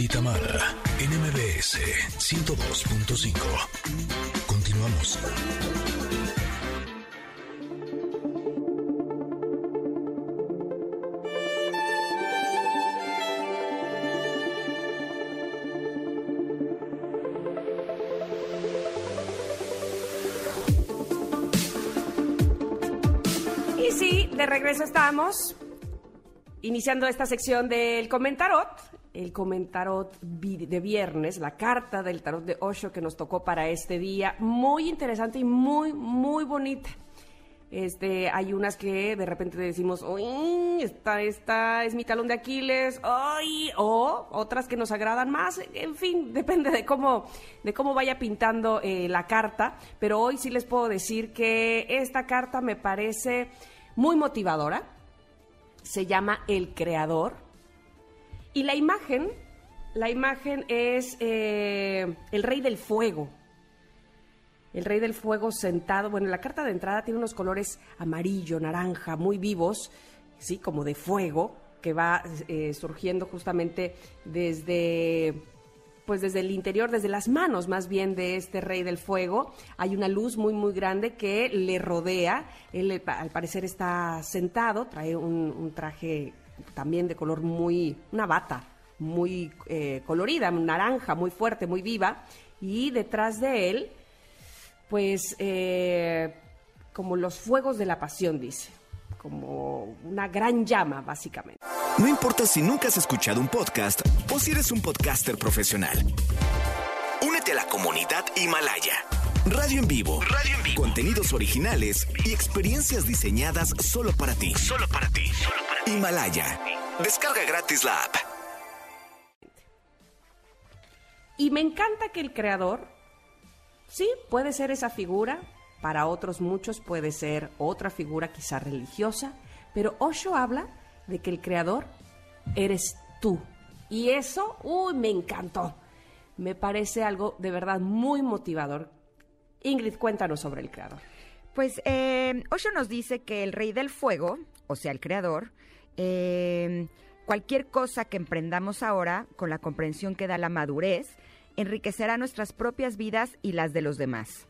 y Tamara en MBS 102.5. Continuamos. Y sí, de regreso estamos iniciando esta sección del comentarot, el comentarot de viernes, la carta del tarot de Osho que nos tocó para este día, muy interesante y muy, muy bonita. Este, hay unas que de repente decimos, uy, esta, esta es mi talón de Aquiles, ay, o otras que nos agradan más, en fin, depende de cómo, de cómo vaya pintando eh, la carta, pero hoy sí les puedo decir que esta carta me parece muy motivadora, se llama El Creador, y la imagen, la imagen es eh, el Rey del Fuego, el rey del fuego sentado, bueno, la carta de entrada tiene unos colores amarillo, naranja, muy vivos, sí, como de fuego, que va eh, surgiendo justamente desde, pues desde el interior, desde las manos más bien de este rey del fuego. Hay una luz muy, muy grande que le rodea. Él al parecer está sentado, trae un traje también de color muy, una bata muy eh, colorida, naranja, muy fuerte, muy viva. Y detrás de él pues eh, como los fuegos de la pasión, dice, como una gran llama, básicamente. No importa si nunca has escuchado un podcast o si eres un podcaster profesional. Únete a la comunidad Himalaya. Radio en vivo. Radio en vivo. Contenidos originales y experiencias diseñadas solo para ti. Solo para ti. Himalaya. Descarga gratis la app. Y me encanta que el creador, sí, puede ser esa figura, para otros muchos puede ser otra figura quizá religiosa, pero Osho habla de que el creador eres tú. Y eso, uy, me encantó. Me parece algo de verdad muy motivador. Ingrid, cuéntanos sobre el creador. Pues eh, Osho nos dice que el rey del fuego, o sea, el creador, eh, cualquier cosa que emprendamos ahora, con la comprensión que da la madurez, enriquecerá nuestras propias vidas y las de los demás.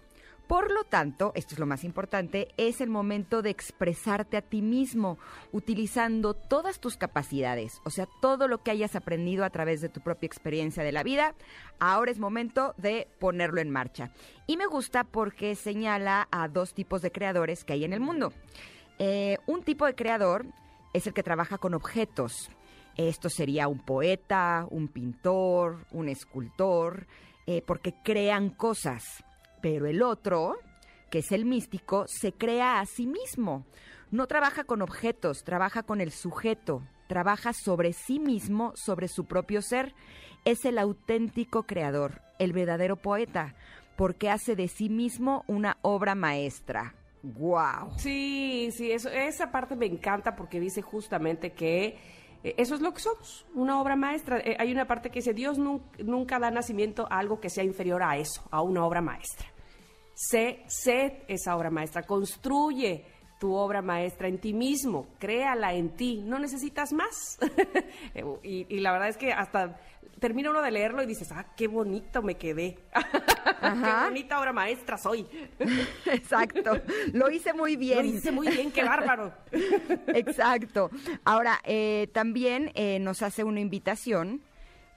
Por lo tanto, esto es lo más importante, es el momento de expresarte a ti mismo, utilizando todas tus capacidades, o sea, todo lo que hayas aprendido a través de tu propia experiencia de la vida, ahora es momento de ponerlo en marcha. Y me gusta porque señala a dos tipos de creadores que hay en el mundo. Eh, un tipo de creador es el que trabaja con objetos. Esto sería un poeta, un pintor, un escultor, eh, porque crean cosas. Pero el otro, que es el místico, se crea a sí mismo. No trabaja con objetos, trabaja con el sujeto, trabaja sobre sí mismo, sobre su propio ser. Es el auténtico creador, el verdadero poeta, porque hace de sí mismo una obra maestra. ¡Wow! Sí, sí, eso, esa parte me encanta porque dice justamente que eh, eso es lo que somos, una obra maestra. Eh, hay una parte que dice, Dios nun- nunca da nacimiento a algo que sea inferior a eso, a una obra maestra. Sé, sé esa obra maestra, construye tu obra maestra en ti mismo, créala en ti, no necesitas más. y la verdad es que hasta termina uno de leerlo y dices, ah, qué bonito me quedé. Ajá. qué bonita obra maestra soy. Exacto. Lo hice muy Lo bien. dice muy bien, qué bárbaro. Exacto. Ahora, eh, también eh, nos hace una invitación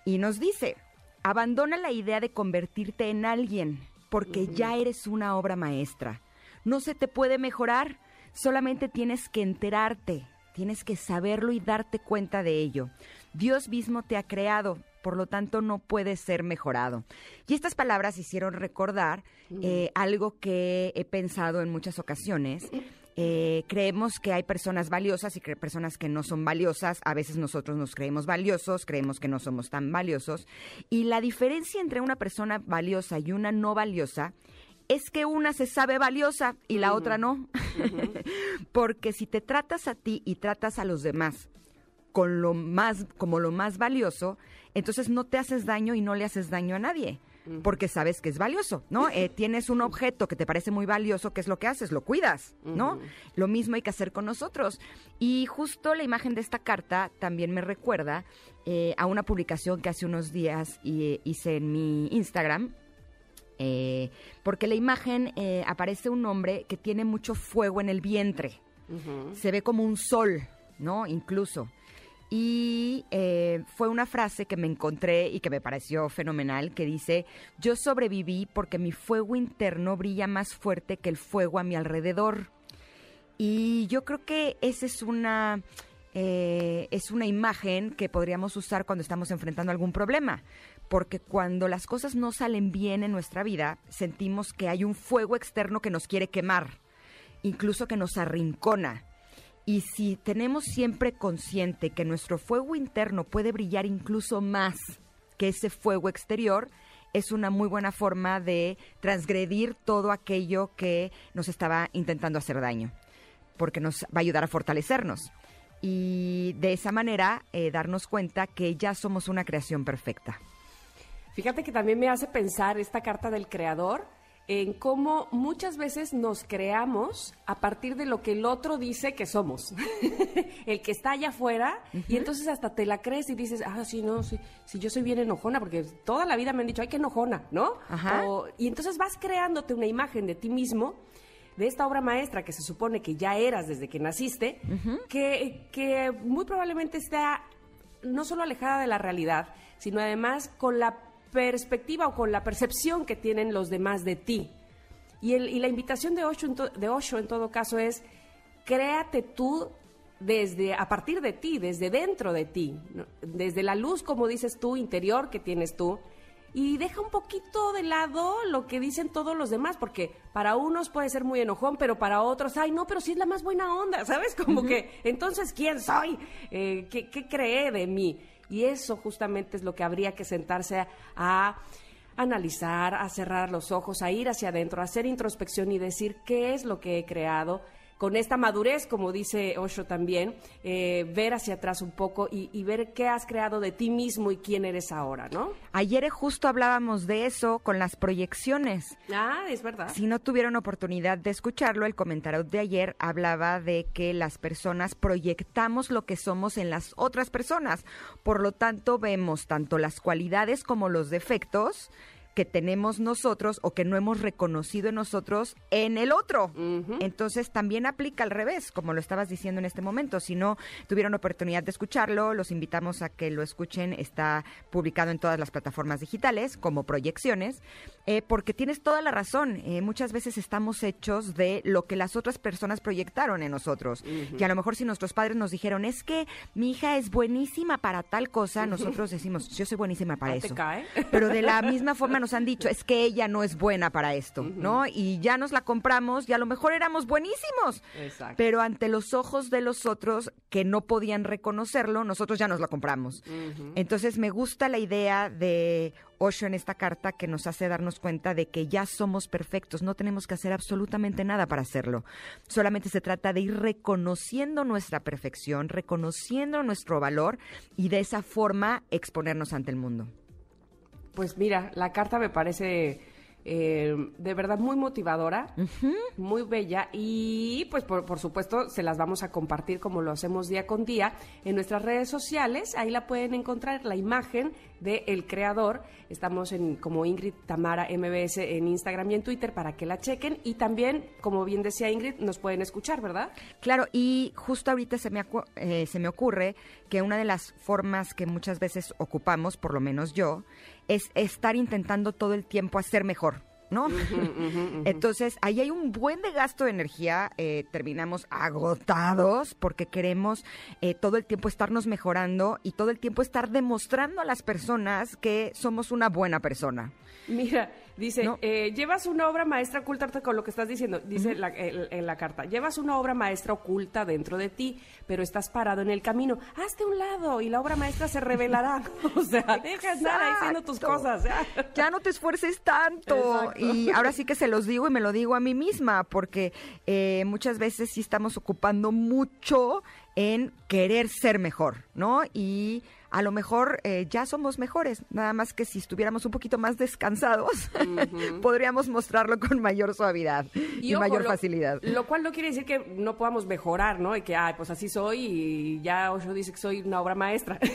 y nos dice, abandona la idea de convertirte en alguien, porque ya eres una obra maestra. No se te puede mejorar, solamente tienes que enterarte, tienes que saberlo y darte cuenta de ello. Dios mismo te ha creado, por lo tanto no puede ser mejorado. Y estas palabras hicieron recordar eh, algo que he pensado en muchas ocasiones. Eh, creemos que hay personas valiosas y que personas que no son valiosas. A veces nosotros nos creemos valiosos, creemos que no somos tan valiosos. Y la diferencia entre una persona valiosa y una no valiosa es que una se sabe valiosa y la otra no. Porque si te tratas a ti y tratas a los demás con lo más, como lo más valioso, entonces no te haces daño y no le haces daño a nadie. porque sabes que es valioso, ¿no? Eh, tienes un objeto que te parece muy valioso, ¿qué es lo que haces? Lo cuidas, ¿no? Lo mismo hay que hacer con nosotros. Y justo la imagen de esta carta también me recuerda eh, a una publicación que hace unos días hice en mi Instagram, eh, porque la imagen aparece un hombre que tiene mucho fuego en el vientre. Se ve como un sol, ¿no? Incluso. Y eh, fue una frase que me encontré y que me pareció fenomenal, que dice, yo sobreviví porque mi fuego interno brilla más fuerte que el fuego a mi alrededor. Y yo creo que esa es una, eh, es una imagen que podríamos usar cuando estamos enfrentando algún problema. Porque cuando las cosas no salen bien en nuestra vida, sentimos que hay un fuego externo que nos quiere quemar, incluso que nos arrincona y si tenemos siempre consciente que nuestro fuego interno puede brillar incluso más que ese fuego exterior, es una muy buena forma de transgredir todo aquello que nos estaba intentando hacer daño, porque nos va a ayudar a fortalecernos. Y de esa manera eh, darnos cuenta que ya somos una creación perfecta. Fíjate que también me hace pensar esta carta del creador en cómo muchas veces nos creamos a partir de lo que el otro dice que somos, el que está allá afuera, y entonces hasta te la crees y dices, ah, sí, no, sí, sí, yo soy bien enojona, porque toda la vida me han dicho, ay, qué enojona, ¿no? y entonces vas creándote una imagen de ti mismo, de esta obra maestra que se supone que ya eras desde que naciste, que, que muy probablemente está no solo alejada de la realidad, sino además con la perspectiva o con la percepción que tienen los demás de ti. Y, el, y la invitación de Osho, en de Osho en todo caso es, créate tú desde, a partir de ti, desde dentro de ti, desde la luz, como dices tú, interior que tienes tú, y deja un poquito de lado lo que dicen todos los demás, porque para unos puede ser muy enojón, pero para otros, ay, no, pero sí es la más buena onda, ¿sabes? Como que, entonces, ¿quién soy? Eh, ¿qué, ¿Qué cree de mí? Y eso justamente es lo que habría que sentarse a, analizar, a cerrar los ojos, a ir hacia adentro, a hacer introspección y decir qué es lo que he creado, con esta madurez, como dice Osho también, eh, ver hacia atrás un poco y, ver qué has creado de ti mismo y quién eres ahora, ¿no? Ayer justo hablábamos de eso con las proyecciones. Ah, es verdad. Si no tuvieron oportunidad de escucharlo, el comentario de ayer hablaba de que las personas proyectamos lo que somos en las otras personas. Por lo tanto, vemos tanto las cualidades como los defectos que tenemos nosotros o que no hemos reconocido en nosotros en el otro. Entonces también aplica al revés, como lo estabas diciendo en este momento. Si no tuvieron oportunidad de escucharlo, los invitamos a que lo escuchen. Está publicado en todas las plataformas digitales como proyecciones, eh, porque tienes toda la razón. Eh, muchas veces estamos hechos de lo que las otras personas proyectaron en nosotros. Que a lo mejor si nuestros padres nos dijeron, es que mi hija es buenísima para tal cosa, nosotros decimos, yo soy buenísima para ah, eso. Pero de la misma forma nos han dicho, es que ella no es buena para esto, ¿no? Y ya nos la compramos y a lo mejor éramos buenísimos. Pero ante los ojos de los otros que no podían reconocerlo, nosotros ya nos la compramos. Entonces me gusta la idea de Osho en esta carta que nos hace darnos cuenta de que ya somos perfectos, no tenemos que hacer absolutamente nada para hacerlo. Solamente se trata de ir reconociendo nuestra perfección, reconociendo nuestro valor y de esa forma exponernos ante el mundo. Pues mira, la carta me parece eh, de verdad muy motivadora, muy bella y pues por, supuesto se las vamos a compartir como lo hacemos día con día en nuestras redes sociales. Ahí la pueden encontrar la imagen de el creador. Estamos en como Ingrid Tamara MBS en Instagram y en Twitter para que la chequen y también, como bien decía Ingrid, nos pueden escuchar, ¿verdad? Claro, y justo ahorita se me, eh, se me ocurre que una de las formas que muchas veces ocupamos, por lo menos yo, es estar intentando todo el tiempo hacer mejor. ¿No? Entonces, ahí hay un buen de gasto de energía, eh, terminamos agotados porque queremos eh, todo el tiempo estarnos mejorando y todo el tiempo estar demostrando a las personas que somos una buena persona. Mira, dice, eh, llevas una obra maestra oculta con lo que estás diciendo, dice en la carta, llevas una obra maestra oculta dentro de ti, pero estás parado en el camino, hazte un lado y la obra maestra se revelará. o sea, deja de estar haciendo tus cosas. ¿ya? no te esfuerces tanto. Y ahora sí que se los digo y me lo digo a mí misma, porque eh, muchas veces sí estamos ocupando mucho en querer ser mejor, ¿no? Y a lo mejor eh, ya somos mejores, nada más que si estuviéramos un poquito más descansados, podríamos mostrarlo con mayor suavidad y, mayor facilidad. Lo cual no quiere decir que no podamos mejorar, ¿no? Y que, ay, pues así soy y ya Osho dice que soy una obra maestra.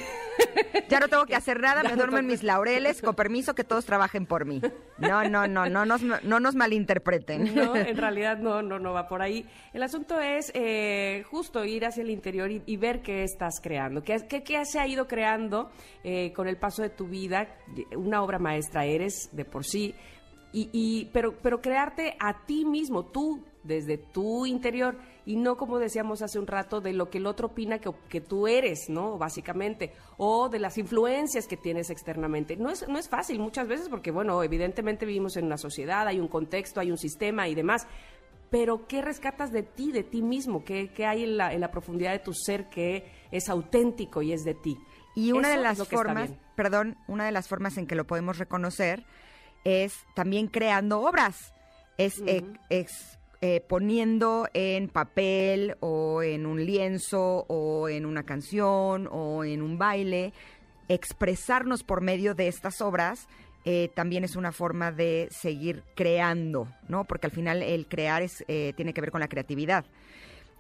Ya no tengo que hacer nada, me duermo en mis laureles, con permiso que todos trabajen por mí. No, no, no, no nos, no nos malinterpreten. No, en realidad no, no, no va por ahí. El asunto es eh, justo ir hacia el interior y, ver qué estás creando, qué, qué, qué se ha ido creando eh, con el paso de tu vida. Una obra maestra eres de por sí. Y, pero, pero crearte a ti mismo, tú, desde tu interior, y no como decíamos hace un rato, de lo que el otro opina que, que tú eres, ¿no? Básicamente, o de las influencias que tienes externamente. No es, no es fácil muchas veces porque, bueno, evidentemente vivimos en una sociedad, hay un contexto, hay un sistema y demás, pero ¿qué rescatas de ti, de ti mismo? ¿Qué, qué hay en la, en la profundidad de tu ser que es auténtico y es de ti? Y una de las formas, perdón, una de las formas en que lo podemos reconocer es también creando obras. Es, eh, eh, poniendo en papel o en un lienzo o en una canción o en un baile, expresarnos por medio de estas obras eh, también es una forma de seguir creando, ¿no? Porque al final el crear es, tiene que ver con la creatividad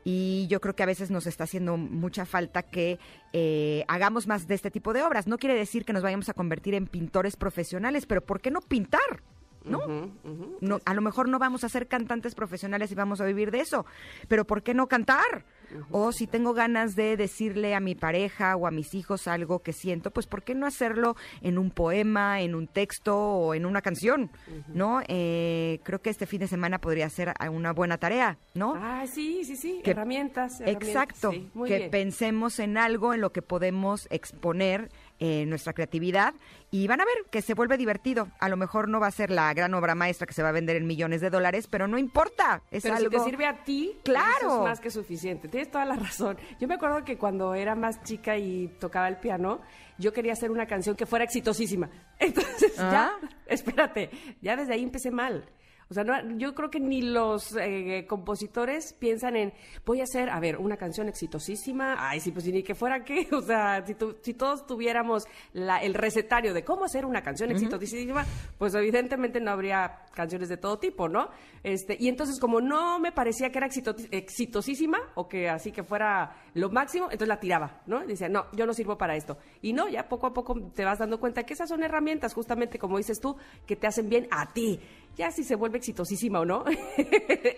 y yo creo que a veces nos está haciendo mucha falta que eh, hagamos más de este tipo de obras. No quiere decir que nos vayamos a convertir en pintores profesionales, pero ¿por qué no pintar? ¿no? no a lo mejor no vamos a ser cantantes profesionales y vamos a vivir de eso, pero ¿por qué no cantar? O si tengo ganas de decirle a mi pareja o a mis hijos algo que siento, pues ¿por qué no hacerlo en un poema, en un texto o en una canción? ¿No? Eh, creo que este fin de semana podría ser una buena tarea, ¿no? Ah, sí, sí, sí, herramientas, Exacto, que pensemos en algo en lo que podemos exponer eh, nuestra creatividad y van a ver que se vuelve divertido. A lo mejor no va a ser la gran obra maestra que se va a vender en millones de dólares, pero no importa. Es pero algo... si te sirve a ti, claro. es más que suficiente. Tienes toda la razón. Yo me acuerdo que cuando era más chica y tocaba el piano, yo quería hacer una canción que fuera exitosísima. Entonces, ya, ah. espérate, ya desde ahí empecé mal. O sea, yo creo que ni los eh, compositores piensan en, voy a hacer, a ver, una canción exitosísima. Ay, sí, pues ni que fuera qué. O sea, si, si todos tuviéramos la, el recetario de cómo hacer una canción exitosísima, pues evidentemente no habría canciones de todo tipo, ¿no? Este, y entonces, como no me parecía que era exitosísima o que así que fuera lo máximo, entonces la tiraba, ¿no? Y decía, no, yo no sirvo para esto. Y no, ya poco a poco te vas dando cuenta que esas son herramientas, justamente como dices tú, que te hacen bien a ti ya si se vuelve exitosísima o no.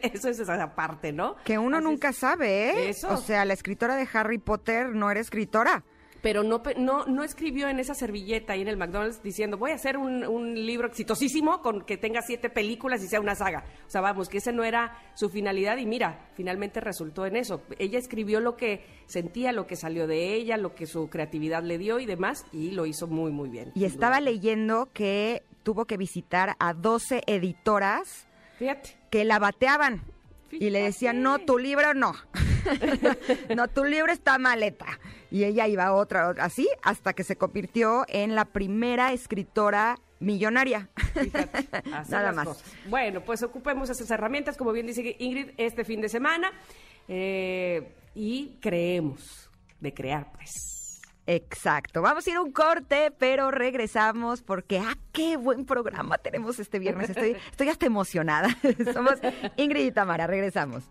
Eso es esa parte, ¿no? Que uno nunca sabe, ¿eh? Eso. O sea, la escritora de Harry Potter no era escritora pero no, no, no escribió en esa servilleta ahí en el McDonald's diciendo voy a hacer un, un, libro exitosísimo con que tenga siete películas y sea una saga. O sea, vamos, que ese no era su finalidad y mira, finalmente resultó en eso. Ella escribió lo que sentía, lo que salió de ella, lo que su creatividad le dio y demás y lo hizo muy, muy bien. Y estaba leyendo que tuvo que visitar a 12 editoras que la bateaban. Y le decían, no, tu libro no. no, tu libro está maleta. Y ella iba a otra, así, hasta que se convirtió en la primera escritora millonaria. Nada más. Bueno, pues ocupemos esas herramientas, como bien dice Ingrid, este fin de semana. Eh, y creemos de crear, pues. Exacto. Vamos a ir a un corte, pero regresamos porque, ah, qué buen programa tenemos este viernes. Estoy, estoy hasta emocionada. Somos Ingrid y Tamara. Regresamos.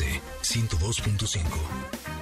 MBS 102.5.